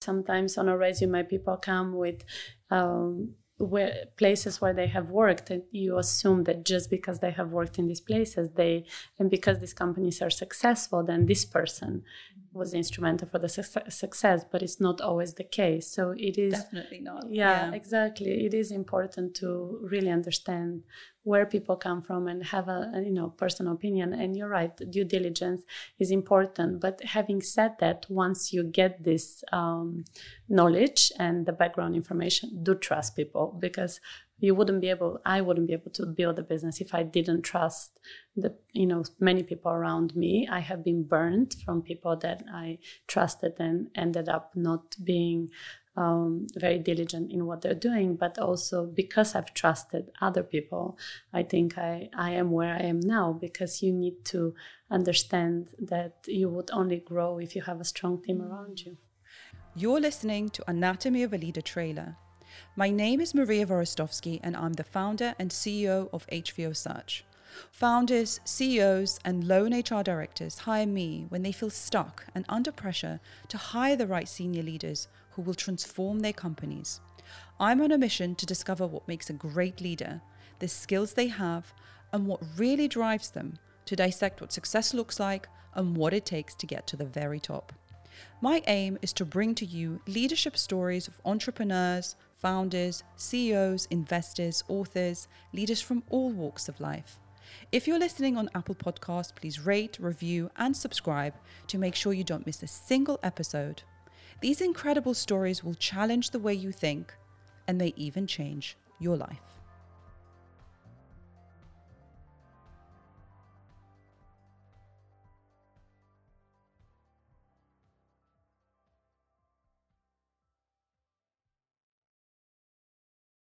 Sometimes on a resume, people come with um, where places where they have worked and you assume that just because they have worked in these places they and because these companies are successful then this person was instrumental for the success but it's not always the case. So it is definitely not. Yeah, yeah, exactly. It is important to really understand where people come from and have a, a, you know personal opinion. And you're right due diligence is important. But having said that once you get this um, knowledge and the background information do trust people. Because you wouldn't be able i wouldn't be able to build a business if i didn't trust the you know many people around me. I have been burned from people that i trusted and ended up not being um, very diligent in what they're doing. But also because i've trusted other people i think i i am where i am now because you need to understand that you would only grow if you have a strong team around you. You're listening to anatomy of a leader trailer my name is Maria Vorostovsky, and I'm the founder and CEO of HVO Search. Founders, CEOs, and lone HR directors hire me when they feel stuck and under pressure to hire the right senior leaders who will transform their companies. I'm on a mission to discover what makes a great leader, the skills they have, and what really drives them, to dissect what success looks like and what it takes to get to the very top. My aim is to bring to you leadership stories of entrepreneurs, founders, CEOs, investors, authors, leaders from all walks of life. If you're listening on Apple Podcasts, please rate, review, and subscribe to make sure you don't miss a single episode. These incredible stories will challenge the way you think and they even change your life.